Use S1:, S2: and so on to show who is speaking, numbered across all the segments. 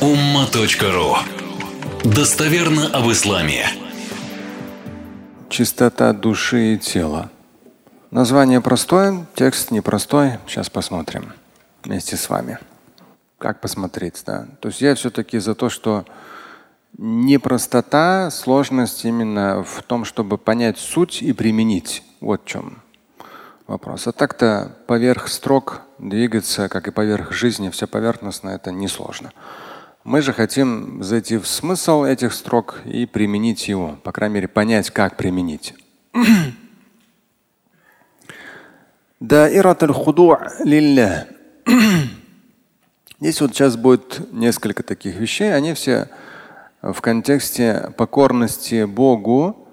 S1: umma.ru Достоверно об исламе.
S2: Чистота души и тела. Название простое, текст непростой. Сейчас посмотрим вместе с вами. Как посмотреть, да? То есть я все-таки за то, что непростота, сложность именно в том, чтобы понять суть и применить. Вот в чем вопрос. А так-то поверх строк двигаться, как и поверх жизни, все поверхностно, это несложно. Мы же хотим зайти в смысл этих строк и применить его, по крайней мере, понять, как применить. Здесь вот сейчас будет несколько таких вещей. Они все в контексте покорности Богу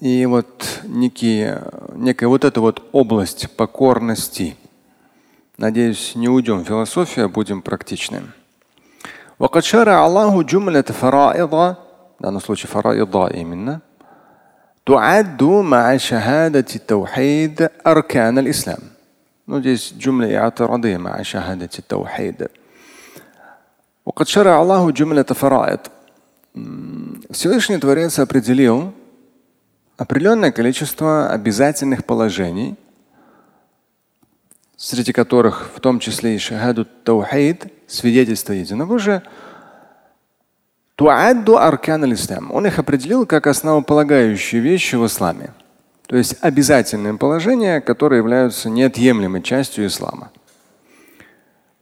S2: и вот некие, некая вот эта вот область покорности. Надеюсь, не уйдем в философию, а будем практичны. وقد شرع الله جملة فرائض в данном случае فرائض именно تعد مع شهادة التوحيد أركان الإسلام. Ну, здесь جملة اعتراضية مع شهادة التوحيد. وقد شرع الله جملة فرائض. Всевышний Творец определил определенное количество обязательных положений, среди которых в том числе и шахаду таухид, свидетельство единобожия, туадду аркан ислам. Он их определил как основополагающие вещи в исламе. То есть обязательные положения, которые являются неотъемлемой частью ислама.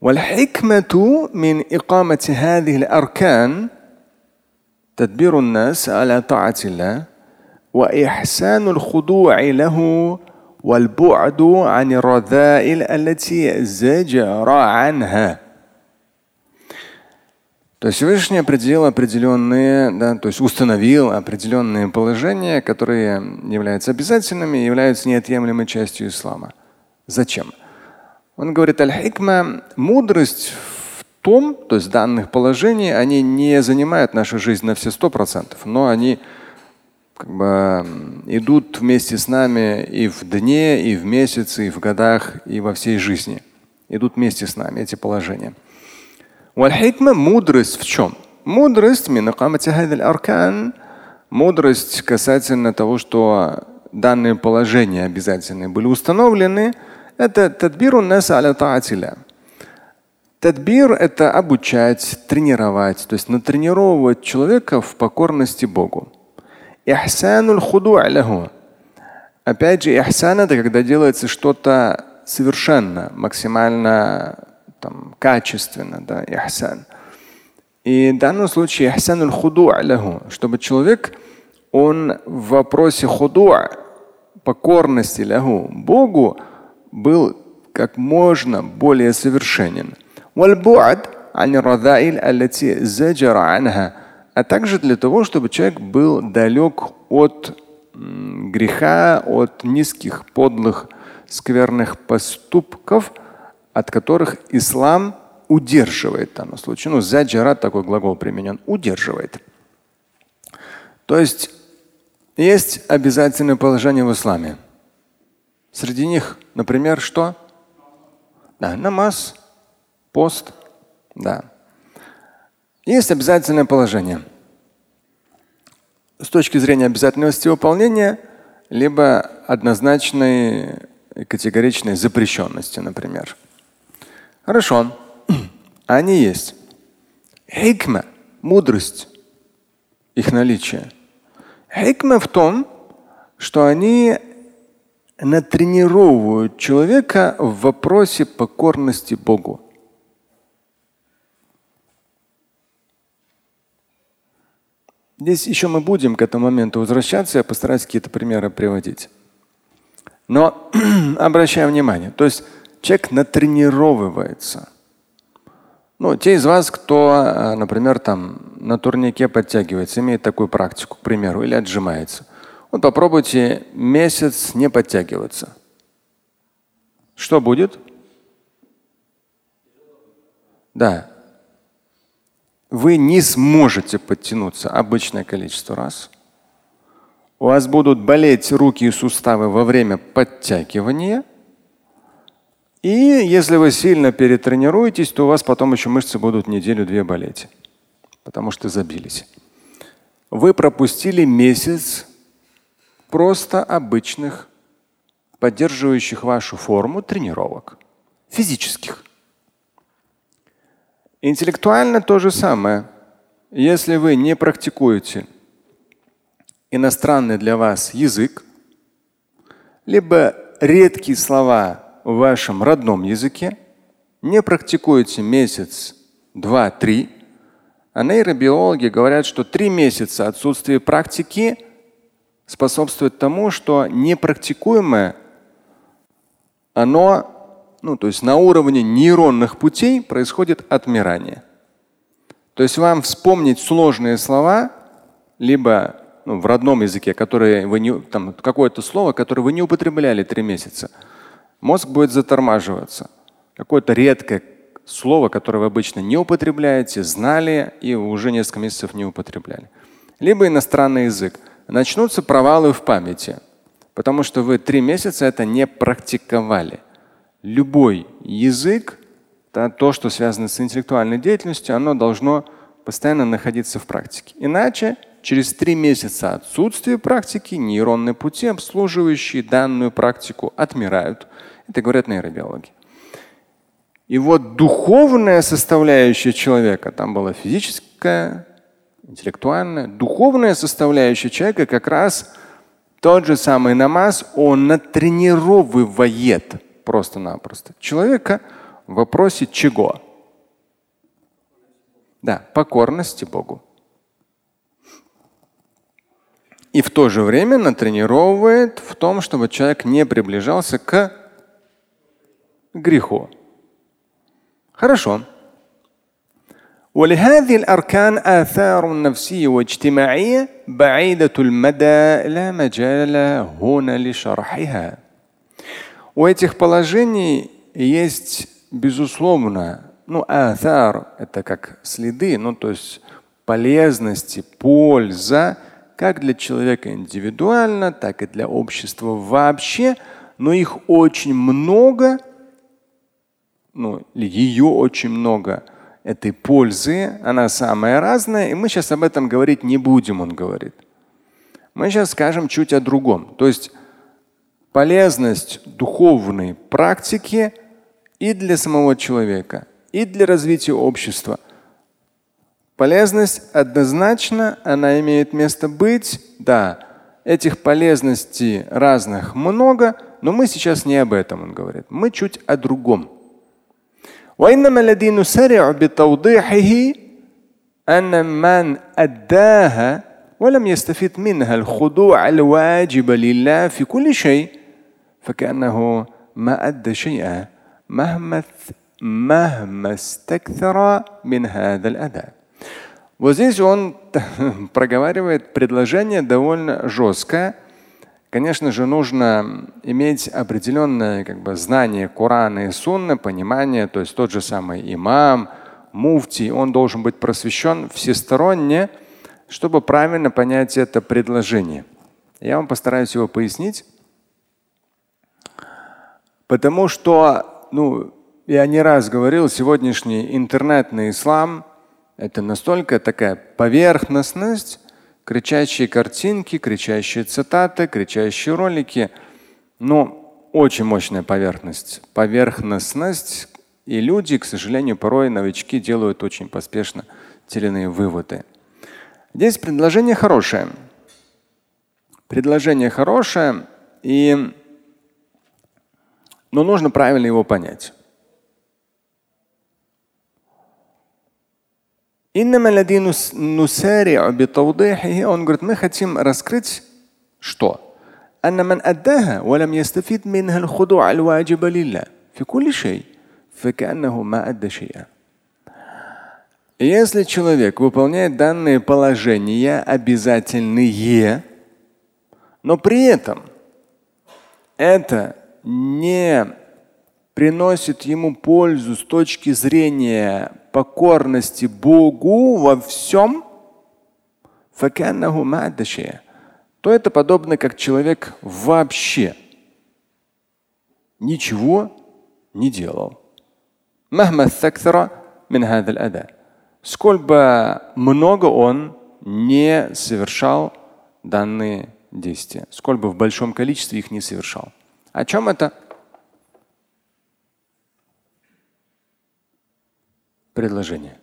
S2: والحكمة من إقامة هذه الأركان تدبير الناس على طاعة الله وإحسان الخضوع له والبعد عن الرذائل التي زجر عنها. то есть Всевышний определил определенные, да, то есть установил определенные положения, которые являются обязательными и являются неотъемлемой частью ислама. Зачем? Он говорит, аль-хикма, мудрость в том, то есть данных положений, они не занимают нашу жизнь на все сто процентов, но они как бы идут вместе с нами и в дне, и в месяце, и в годах, и во всей жизни. Идут вместе с нами эти положения. Вальхикма мудрость в чем? Мудрость аркан, мудрость касательно того, что данные положения обязательные были установлены, это тадбиру нас аля таатиля. Тадбир – это обучать, тренировать, то есть натренировывать человека в покорности Богу. Ихсанул худу'а лаху. Опять же, ихсан это когда делается что-то совершенно, максимально там, качественно, да, ихсан. И в данном случае ихсануль худу лаху, чтобы человек, он в вопросе худу, покорности лягу Богу, был как можно более совершенен. А также для того, чтобы человек был далек от греха, от низких, подлых, скверных поступков – от которых ислам удерживает в данном случае. Ну, заджара такой глагол применен, удерживает. То есть есть обязательное положение в исламе. Среди них, например, что? Да, намаз, пост, да. Есть обязательное положение. С точки зрения обязательности выполнения, либо однозначной категоричной запрещенности, например. Хорошо. Они есть. Хикма – мудрость, их наличие. Хикма в том, что они натренировывают человека в вопросе покорности Богу. Здесь еще мы будем к этому моменту возвращаться, я постараюсь какие-то примеры приводить. Но обращаем внимание, то есть человек натренировывается. Ну, те из вас, кто, э, например, там на турнике подтягивается, имеет такую практику, к примеру, или отжимается. Вот попробуйте месяц не подтягиваться. Что будет? Да, вы не сможете подтянуться обычное количество раз. У вас будут болеть руки и суставы во время подтягивания. И если вы сильно перетренируетесь, то у вас потом еще мышцы будут неделю-две болеть, потому что забились. Вы пропустили месяц просто обычных, поддерживающих вашу форму тренировок, физических. Интеллектуально то же самое. Если вы не практикуете иностранный для вас язык, либо редкие слова в вашем родном языке, не практикуете месяц, два, три, а нейробиологи говорят, что три месяца отсутствия практики способствует тому, что непрактикуемое, оно ну, то есть на уровне нейронных путей происходит отмирание. То есть вам вспомнить сложные слова, либо ну, в родном языке, которые вы не, там какое-то слово, которое вы не употребляли три месяца, мозг будет затормаживаться. Какое-то редкое слово, которое вы обычно не употребляете, знали и уже несколько месяцев не употребляли. Либо иностранный язык. Начнутся провалы в памяти, потому что вы три месяца это не практиковали любой язык, то, что связано с интеллектуальной деятельностью, оно должно постоянно находиться в практике. Иначе через три месяца отсутствия практики нейронные пути, обслуживающие данную практику, отмирают. Это говорят нейробиологи. И вот духовная составляющая человека, там была физическая, интеллектуальная, духовная составляющая человека как раз тот же самый намаз, он натренировывает просто-напросто человека в вопросе чего? Да, покорности Богу И в то же время натренировывает в том, чтобы человек не приближался к греху. Хорошо. ولهذه الأركان آثار نفسية واجتماعية بعيدة المدى لا مجال هنا لشرحها. У этих положений есть, безусловно, ну, атар – это как следы, ну, то есть полезности, польза, как для человека индивидуально, так и для общества вообще, но их очень много, ну, ее очень много, этой пользы, она самая разная, и мы сейчас об этом говорить не будем, он говорит. Мы сейчас скажем чуть о другом. То есть полезность духовной практики и для самого человека, и для развития общества. Полезность однозначно, она имеет место быть, да. Этих полезностей разных много, но мы сейчас не об этом, он говорит. Мы чуть о другом. وإنما الذي نسرع بتوضيحه أن من أداها ولم يستفيد منها الخضوع الواجب لله في كل شيء فكأنه ما أدى شيئا مهما مهما استكثر من هذا الأداء. вот здесь он проговаривает предложение довольно жесткое. Конечно же, нужно иметь определенное как бы, знание Корана и Сунны, понимание, то есть тот же самый имам, муфти, он должен быть просвещен всесторонне, чтобы правильно понять это предложение. Я вам постараюсь его пояснить. Потому что, ну, я не раз говорил, сегодняшний интернетный ислам – это настолько такая поверхностность, кричащие картинки, кричащие цитаты, кричащие ролики. Но очень мощная поверхность. Поверхностность. И люди, к сожалению, порой новички делают очень поспешно те или иные выводы. Здесь предложение хорошее. Предложение хорошее. И но нужно правильно его понять. Он говорит, мы хотим раскрыть что? أن من أداها ولم يستفيد منها الخضوع الواجب لله في كل شيء فكأنه ما أدى شيئا. Если человек выполняет данные положения обязательные, но при этом это не приносит ему пользу с точки зрения покорности Богу во всем, то это подобно как человек вообще ничего не делал. Сколь бы много он не совершал данные действия, сколь бы в большом количестве их не совершал. О чем это? Предложение.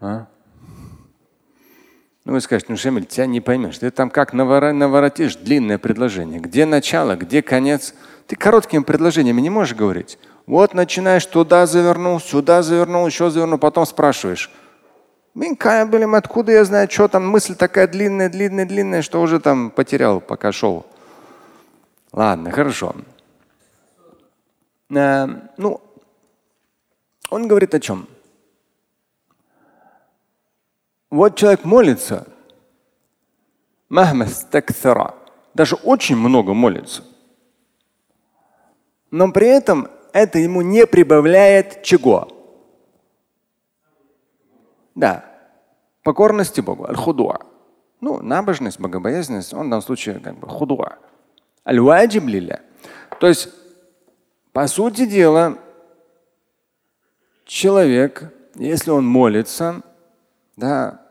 S2: А? Ну, вы скажете, ну, Шемель, тебя не поймешь. Ты там как наворотишь длинное предложение. Где начало, где конец? Ты короткими предложениями не можешь говорить. Вот начинаешь туда завернул, сюда завернул, еще завернул, потом спрашиваешь. Блин, откуда я знаю, что там мысль такая длинная, длинная, длинная, что уже там потерял, пока шел. Ладно, хорошо. Э, ну, он говорит о чем? Вот человек молится, даже очень много молится. Но при этом это ему не прибавляет чего? Да, покорности Богу, аль-худуа. Ну, набожность, богобоязненность, он в данном случае как бы худуа. Аль-ваджиб То есть, по сути дела, человек, если он молится, да,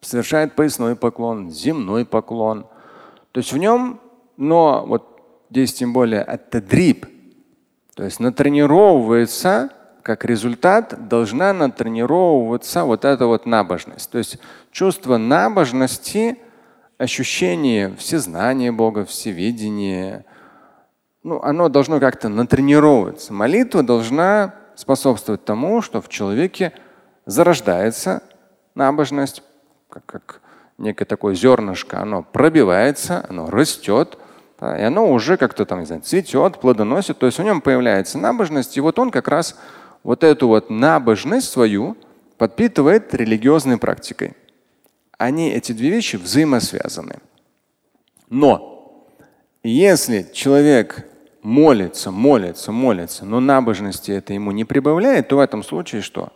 S2: совершает поясной поклон, земной поклон. То есть в нем, но вот здесь тем более это дриб, то есть натренировывается, как результат должна натренировываться вот эта вот набожность. То есть чувство набожности, ощущение всезнания Бога, всевидения, ну, оно должно как-то натренировываться. Молитва должна способствовать тому, что в человеке зарождается набожность, как, как некое такое зернышко, оно пробивается, оно растет, да, и оно уже как-то там, не знаю, цветет, плодоносит. То есть в нем появляется набожность, и вот он как раз вот эту вот набожность свою подпитывает религиозной практикой. Они, эти две вещи взаимосвязаны. Но если человек молится, молится, молится, но набожности это ему не прибавляет, то в этом случае что?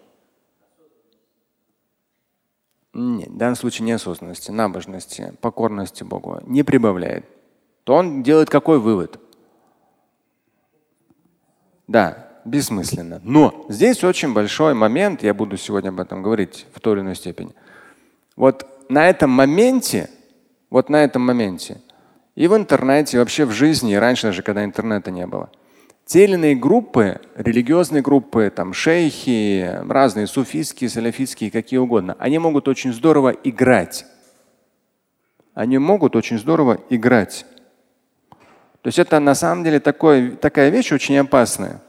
S2: Нет, в данном случае неосознанности, набожности, покорности Богу не прибавляет. То он делает какой вывод? Да, бессмысленно. Но здесь очень большой момент, я буду сегодня об этом говорить в той или иной степени. Вот на этом моменте, вот на этом моменте, и в интернете, и вообще в жизни, и раньше даже, когда интернета не было – те или иные группы, религиозные группы, там шейхи, разные суфийские, саляфитские, какие угодно, они могут очень здорово играть. Они могут очень здорово играть. То есть это на самом деле такое, такая вещь очень опасная.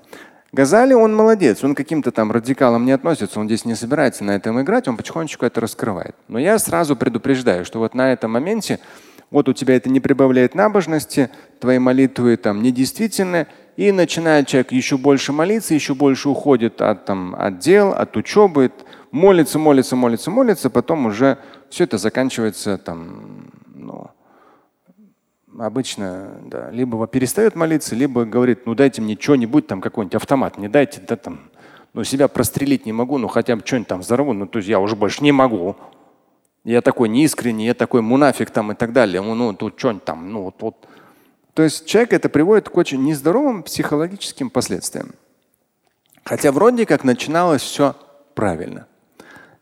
S2: Газали, он молодец, он каким-то там радикалам не относится, он здесь не собирается на этом играть, он потихонечку это раскрывает. Но я сразу предупреждаю, что вот на этом моменте вот у тебя это не прибавляет набожности, твои молитвы там недействительны, и начинает человек еще больше молиться, еще больше уходит от, там, от дел, от учебы, молится, молится, молится, молится, потом уже все это заканчивается там, ну, обычно да, либо перестает молиться, либо говорит, ну дайте мне что-нибудь, там какой-нибудь автомат, не дайте, да там, ну себя прострелить не могу, ну хотя бы что-нибудь там взорву, ну то есть я уже больше не могу. Я такой неискренний, я такой мунафик там и так далее. Ну, ну тут что-нибудь там, ну вот, вот то есть человек это приводит к очень нездоровым психологическим последствиям. Хотя вроде как начиналось все правильно.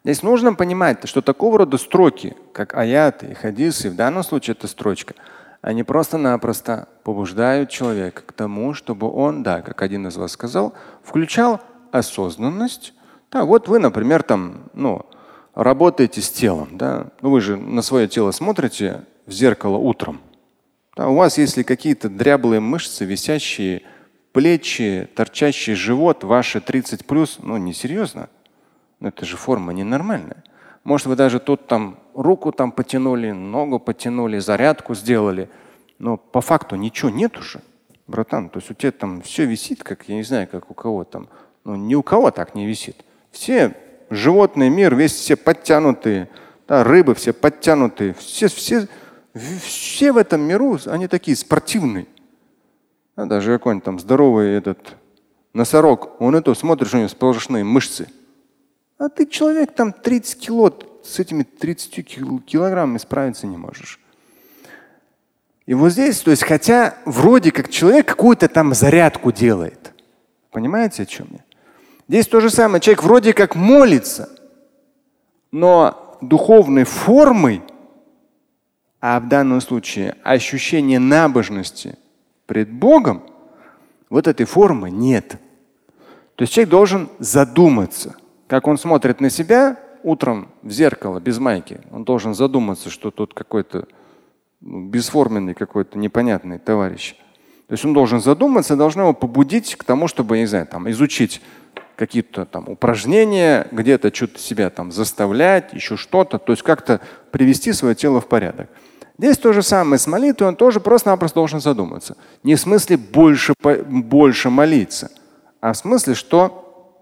S2: Здесь нужно понимать, что такого рода строки, как аяты и хадисы, в данном случае это строчка, они просто-напросто побуждают человека к тому, чтобы он, да, как один из вас сказал, включал осознанность. Да, вот вы, например, там, ну, работаете с телом, да, ну вы же на свое тело смотрите в зеркало утром, да, у вас, если какие-то дряблые мышцы, висящие плечи, торчащий живот, ваши 30 плюс, ну несерьезно. Но это же форма ненормальная. Может, вы даже тут там руку там потянули, ногу потянули, зарядку сделали. Но по факту ничего нет уже, братан. То есть у тебя там все висит, как я не знаю, как у кого там. Ну, ни у кого так не висит. Все животный мир, весь все подтянутые, да, рыбы все подтянутые, все, все все в этом миру, они такие спортивные. А даже какой-нибудь там здоровый этот носорог, он это смотришь, у него сплошные мышцы. А ты человек там 30 кило, с этими 30 килограммами справиться не можешь. И вот здесь, то есть, хотя вроде как человек какую-то там зарядку делает. Понимаете, о чем я? Здесь то же самое. Человек вроде как молится, но духовной формой, а в данном случае ощущение набожности пред Богом, вот этой формы нет. То есть человек должен задуматься, как он смотрит на себя утром в зеркало без майки. Он должен задуматься, что тут какой-то ну, бесформенный какой-то непонятный товарищ. То есть он должен задуматься, должно его побудить к тому, чтобы, не знаю, там, изучить какие-то там упражнения, где-то что-то себя там заставлять, еще что-то, то есть как-то привести свое тело в порядок. Здесь то же самое с молитвой, он тоже просто-напросто должен задуматься. Не в смысле больше, больше молиться, а в смысле, что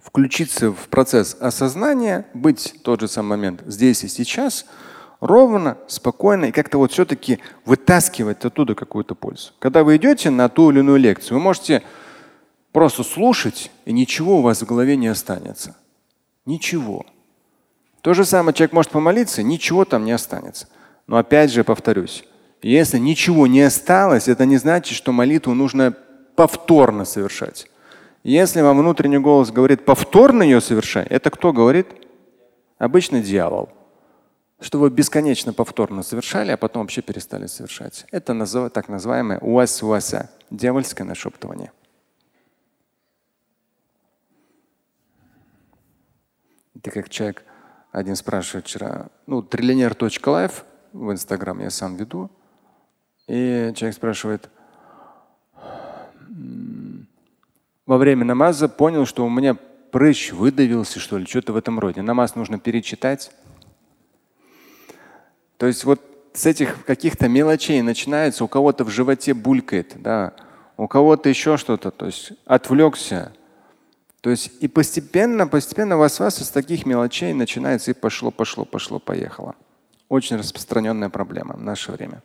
S2: включиться в процесс осознания, быть тот же самый момент здесь и сейчас, ровно, спокойно и как-то вот все-таки вытаскивать оттуда какую-то пользу. Когда вы идете на ту или иную лекцию, вы можете просто слушать, и ничего у вас в голове не останется. Ничего. То же самое человек может помолиться, ничего там не останется. Но опять же повторюсь, если ничего не осталось, это не значит, что молитву нужно повторно совершать. Если вам внутренний голос говорит повторно ее совершай, это кто говорит? Обычно дьявол. Что вы бесконечно повторно совершали, а потом вообще перестали совершать. Это так называемое уас-уаса, дьявольское нашептывание. Это как человек один спрашивает вчера, ну, триллионер.лайф, в Инстаграм я сам веду. И человек спрашивает, во время намаза понял, что у меня прыщ выдавился, что ли, что-то в этом роде. Намаз нужно перечитать. То есть вот с этих каких-то мелочей начинается, у кого-то в животе булькает, да, у кого-то еще что-то, то есть отвлекся. То есть и постепенно, постепенно вас вас из таких мелочей начинается и пошло, пошло, пошло, поехало. Очень распространенная проблема в наше время.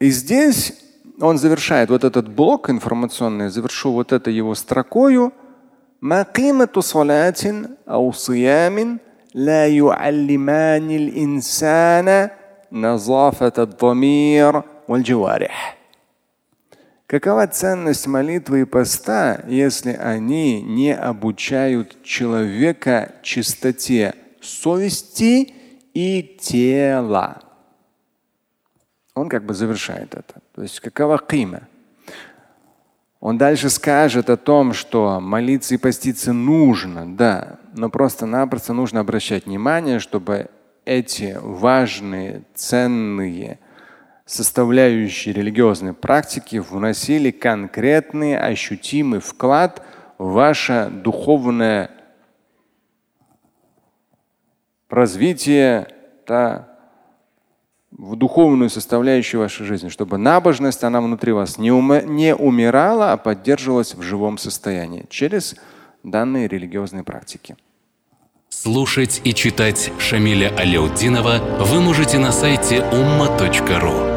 S2: И здесь он завершает вот этот блок информационный, завершу вот это его строкою. لا يعلمان الإنسان نظافة الضمير والجوارح. Какова ценность молитвы и поста, если они не обучают человека чистоте совести и тела. Он как бы завершает это. То есть какова кима? Он дальше скажет о том, что молиться и поститься нужно, да, но просто-напросто нужно обращать внимание, чтобы эти важные, ценные составляющие религиозной практики вносили конкретный, ощутимый вклад в ваше духовное развитие, да, в духовную составляющую вашей жизни, чтобы набожность, она внутри вас не, ума, не умирала, а поддерживалась в живом состоянии через данные религиозные практики.
S1: Слушать и читать Шамиля Аляутдинова вы можете на сайте umma.ru.